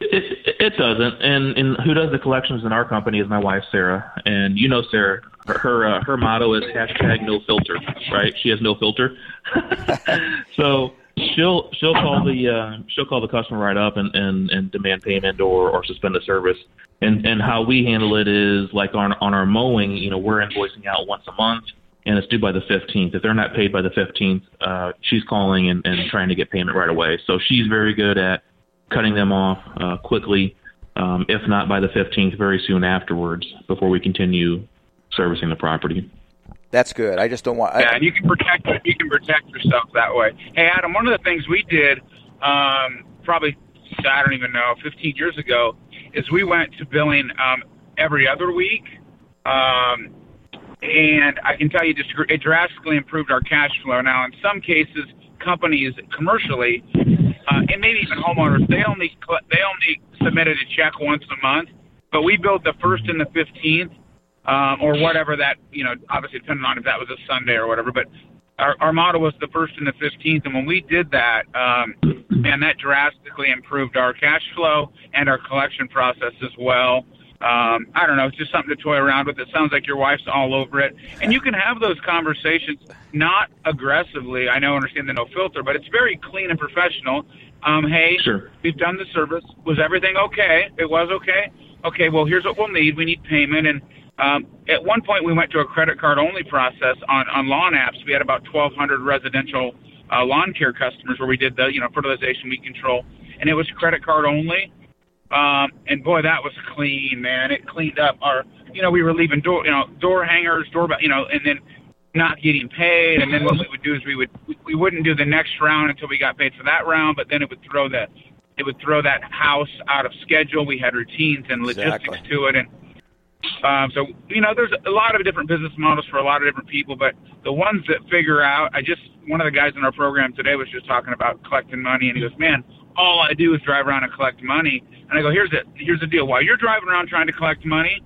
It, it doesn't, and and who does the collections in our company is my wife Sarah, and you know Sarah, her her, uh, her motto is hashtag no filter, right? She has no filter, [laughs] so she'll she'll call the uh, she'll call the customer right up and, and, and demand payment or, or suspend the service. And and how we handle it is like on on our mowing, you know, we're invoicing out once a month and it's due by the 15th. If they're not paid by the 15th, uh, she's calling and, and trying to get payment right away. So she's very good at cutting them off uh, quickly, um, if not by the 15th, very soon afterwards, before we continue servicing the property. That's good. I just don't want. Yeah, I, and you can protect you can protect yourself that way. Hey, Adam, one of the things we did, um, probably I don't even know, 15 years ago, is we went to billing um, every other week, um, and I can tell you, just it drastically improved our cash flow. Now, in some cases, companies commercially, uh, and maybe even homeowners, they only they only submitted a check once a month, but we billed the first and the 15th um, or whatever that you know, obviously depending on if that was a Sunday or whatever. But our, our model was the first and the fifteenth, and when we did that, um, man, that drastically improved our cash flow and our collection process as well. Um, I don't know, it's just something to toy around with. It sounds like your wife's all over it, and you can have those conversations not aggressively. I know, understand the no filter, but it's very clean and professional. Um, hey, Sure. we've done the service. Was everything okay? It was okay. Okay, well, here's what we'll need. We need payment, and um, at one point, we went to a credit card only process on, on lawn apps. We had about 1,200 residential uh, lawn care customers where we did the you know fertilization weed control, and it was credit card only. Um, and boy, that was clean, man. It cleaned up our, you know, we were leaving door, you know, door hangers, door, you know, and then not getting paid. And then what we would do is we would we, wouldn't do the next round until we got paid for that round. But then it would throw that it would throw that house out of schedule. We had routines and logistics Exactly. to it, and um, so you know, there's a lot of different business models for a lot of different people, but the ones that figure out, I just one of the guys in our program today was just talking about collecting money, and he goes, "Man, all I do is drive around and collect money." And I go, "Here's it. Here's the deal. While you're driving around trying to collect money,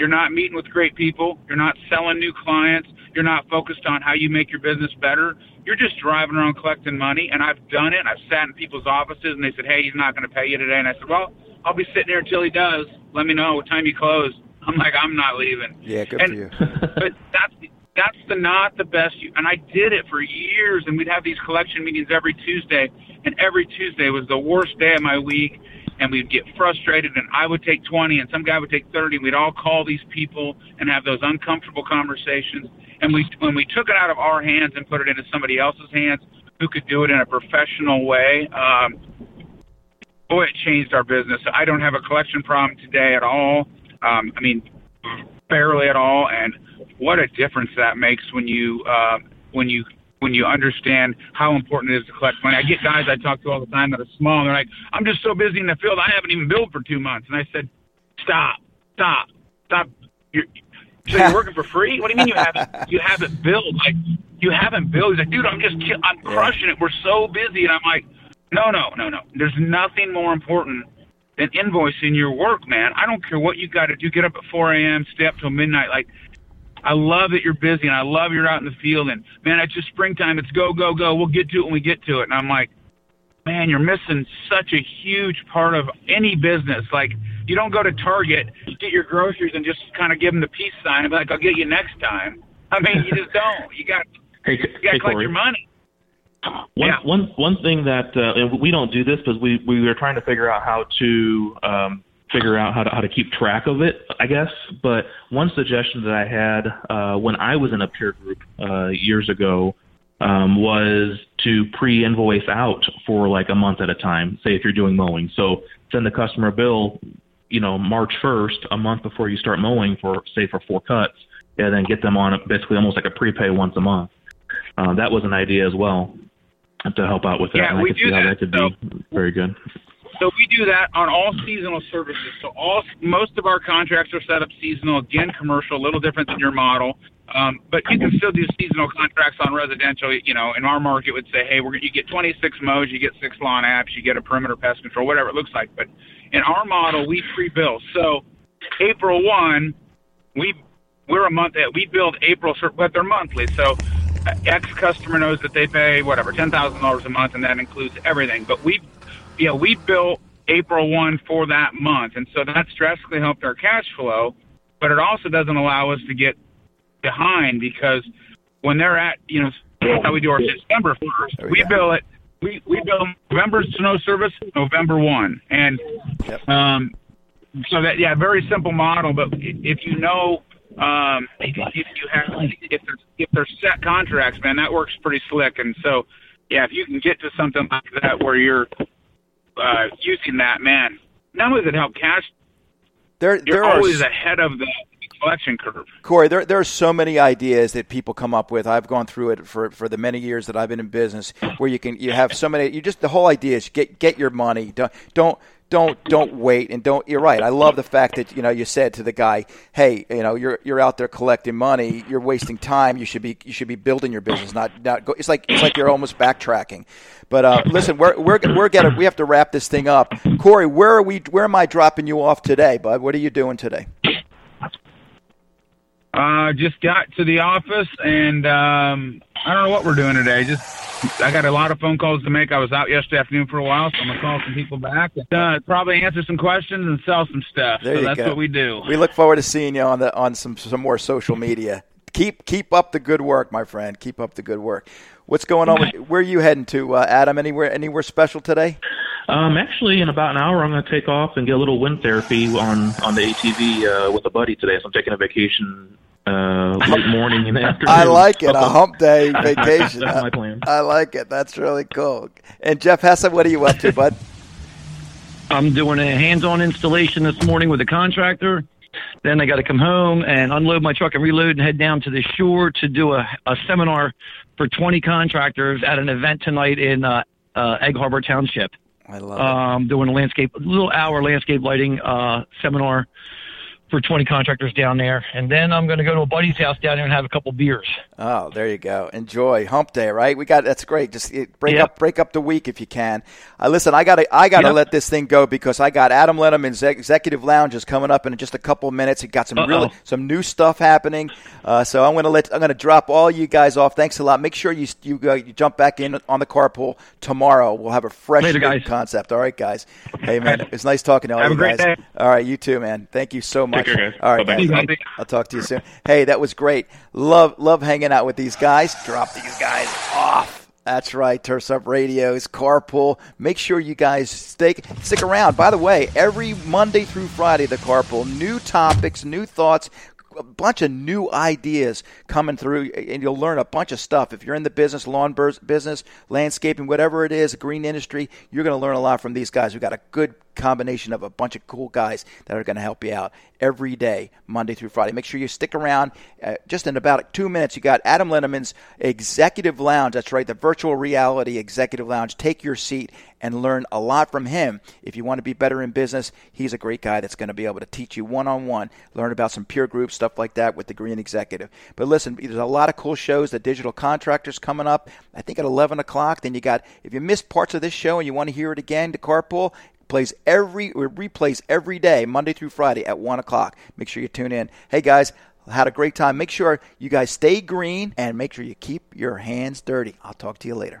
you're not meeting with great people. You're not selling new clients. You're not focused on how you make your business better. You're just driving around collecting money. And I've done it. I've sat in people's offices and they said, hey, he's not going to pay you today. And I said, well, I'll be sitting here until he does. Let me know what time you close. [laughs] I'm like, I'm not leaving. yeah, good and, for you. [laughs] but that's that's the not the best. You, And I did it for years, and we'd have these collection meetings every Tuesday, and every Tuesday was the worst day of my week. And we'd get frustrated, and I would take 20, and some guy would take 30. and We'd all call these people and have those uncomfortable conversations. And we, when we took it out of our hands and put it into somebody else's hands, who could do it in a professional way, um, boy, it changed our business. I don't have a collection problem today at all. Um, I mean, barely at all. And what a difference that makes when you uh, when you when you understand how important it is to collect money. I get guys I talk to all the time that are small, and they're like, "I'm just so busy in the field, I haven't even billed for two months." And I said, "Stop, stop, stop! You're, so you're working for free? What do you mean you haven't you haven't billed? Like you haven't billed?" He's like, "Dude, I'm just ki- I'm crushing it. We're so busy." And I'm like, "No, no, no, no. There's nothing more important." Than invoicing your work, man. I don't care what you got to do. Get up at 4 a.m., stay up till midnight. Like, I love that you're busy and I love you're out in the field. And man, it's just springtime. It's go, go, go. We'll get to it when we get to it. And I'm like, man, you're missing such a huge part of any business. Like, you don't go to Target, get your groceries, and just kind of give them the peace sign and be like, I'll get you next time. I mean, you just [laughs] don't. You got Hey, you got to hey collect Corey. your money. One, Yeah. one, one thing that uh, we don't do this because we, we are trying to figure out how to um, figure out how to how to keep track of it, I guess. But one suggestion that I had uh, when I was in a peer group uh, years ago um, was to pre-invoice out for like a month at a time. Say if you're doing mowing, so send the customer a bill, you know, March 1st, a month before you start mowing for say for four cuts, and then get them on basically almost like a prepay once a month. Uh, that was an idea as well to help out with that. Yeah, and I we could do see how that. that could So- be very good. So we do that on all seasonal services. So all most of our contracts are set up seasonal. Again, commercial, a little different than your model. Um, but you can still do seasonal contracts on residential. You know, in our market would say, hey, we're you get 26 mows, you get six lawn apps, you get a perimeter pest control, whatever it looks like. But in our model, we pre-bill. So April one, we we're a month. That we build April, but they're monthly. So X customer knows that they pay whatever ten thousand dollars a month, and that includes everything. But we yeah, we bill April 1 for that month. And so that's drastically helped our cash flow, but it also doesn't allow us to get behind because when they're at, you know, how we do our December 1st, we we bill it. We, we bill November snow service November 1. And Yep. um, so that, yeah, very simple model. But if you know, um, if you have, if there's, if there's set contracts, man, that works pretty slick. And so, yeah, if you can get to something like that where you're uh, using that, man, not only does it help cash, There, you're there are always ahead of the collection curve. Corey, there, there are so many ideas that people come up with. I've gone through it for, for the many years that I've been in business, where you can you have so many. You just the whole idea is get get your money. Don't don't don't don't wait and don't. You're right. I love the fact that you know you said to the guy, hey, you know you're you're out there collecting money. You're wasting time. You should be you should be building your business, not not go. It's like it's like you're almost backtracking. But uh, listen, we're we're we're gonna we have to wrap this thing up. Corey, where are we? Where am I dropping you off today, bud? What are you doing today? Uh, just got to the office and um, I don't know what we're doing today. Just I got a lot of phone calls to make. I was out yesterday afternoon for a while, so I'm gonna call some people back and uh, probably answer some questions and sell some stuff. There so you that's go. what we do. We look forward to seeing you on the on some some more social media. Keep keep up the good work, my friend. Keep up the good work. What's going on? With, where are you heading to, uh, Adam? Anywhere anywhere special today? Um, actually, in about an hour, I'm going to take off and get a little wind therapy on on the ATV uh, with a buddy today. So I'm taking a vacation uh, late morning and [laughs] afternoon. I like it. A hump day [laughs] vacation. That's my plan. I like it. That's really cool. And Jeff Hessa, what are you up to, bud? [laughs] I'm doing a hands-on installation this morning with a contractor. Then I got to come home and unload my truck and reload and head down to the shore to do a, a seminar for 20 contractors at an event tonight in uh, uh, Egg Harbor Township. I love. Um, doing a landscape, little hour landscape lighting uh, seminar for 20 contractors down there. And then I'm going to go to a buddy's house down there and have a couple beers. Oh, there you go. Enjoy hump day, right? We got that's great. Just break Yep. up break up the week if you can. Uh, listen, I got to I got to Yep. let this thing go because I got Adam Linneman's Ex- Executive Lounge is coming up in just a couple minutes. He got some Uh-oh. really some new stuff happening. Uh, so I'm going to let I'm going to drop all you guys off. Thanks a lot. Make sure you you, uh, you jump back in on the carpool tomorrow. We'll have a fresh Later, concept. All right, guys. Hey man, [laughs] it's nice talking to all Have you guys. All right, you too, man. Thank you so much. Care, guys. All right, guys. Bye. I'll talk to you soon. Hey, that was great. Love love hanging out with these guys. Drop these guys off. That's right, Turfs Up Radio's Carpool. Make sure you guys stick stick around. By the way, every Monday through Friday, the Carpool, new topics, new thoughts, a bunch of new ideas coming through, and you'll learn a bunch of stuff. If you're in the business, lawn business, landscaping, whatever it is, green industry, you're going to learn a lot from these guys. We've got a good combination of a bunch of cool guys that are going to help you out every day, Monday through Friday. Make sure you stick around. Uh, just in about two minutes, you got Adam Linneman's Executive Lounge. That's right, the virtual reality Executive Lounge. Take your seat and learn a lot from him. If you want to be better in business, he's a great guy that's going to be able to teach you one on one, learn about some peer groups, stuff like that with the Green Executive. But listen, there's a lot of cool shows. The Digital Contractors coming up, I think at 11 o'clock. Then you got, if you missed parts of this show and you want to hear it again, the Carpool plays every or replays every day, Monday through Friday at one o'clock. Make sure you tune in. Hey guys, had a great time. Make sure you guys stay green and make sure you keep your hands dirty. I'll talk to you later.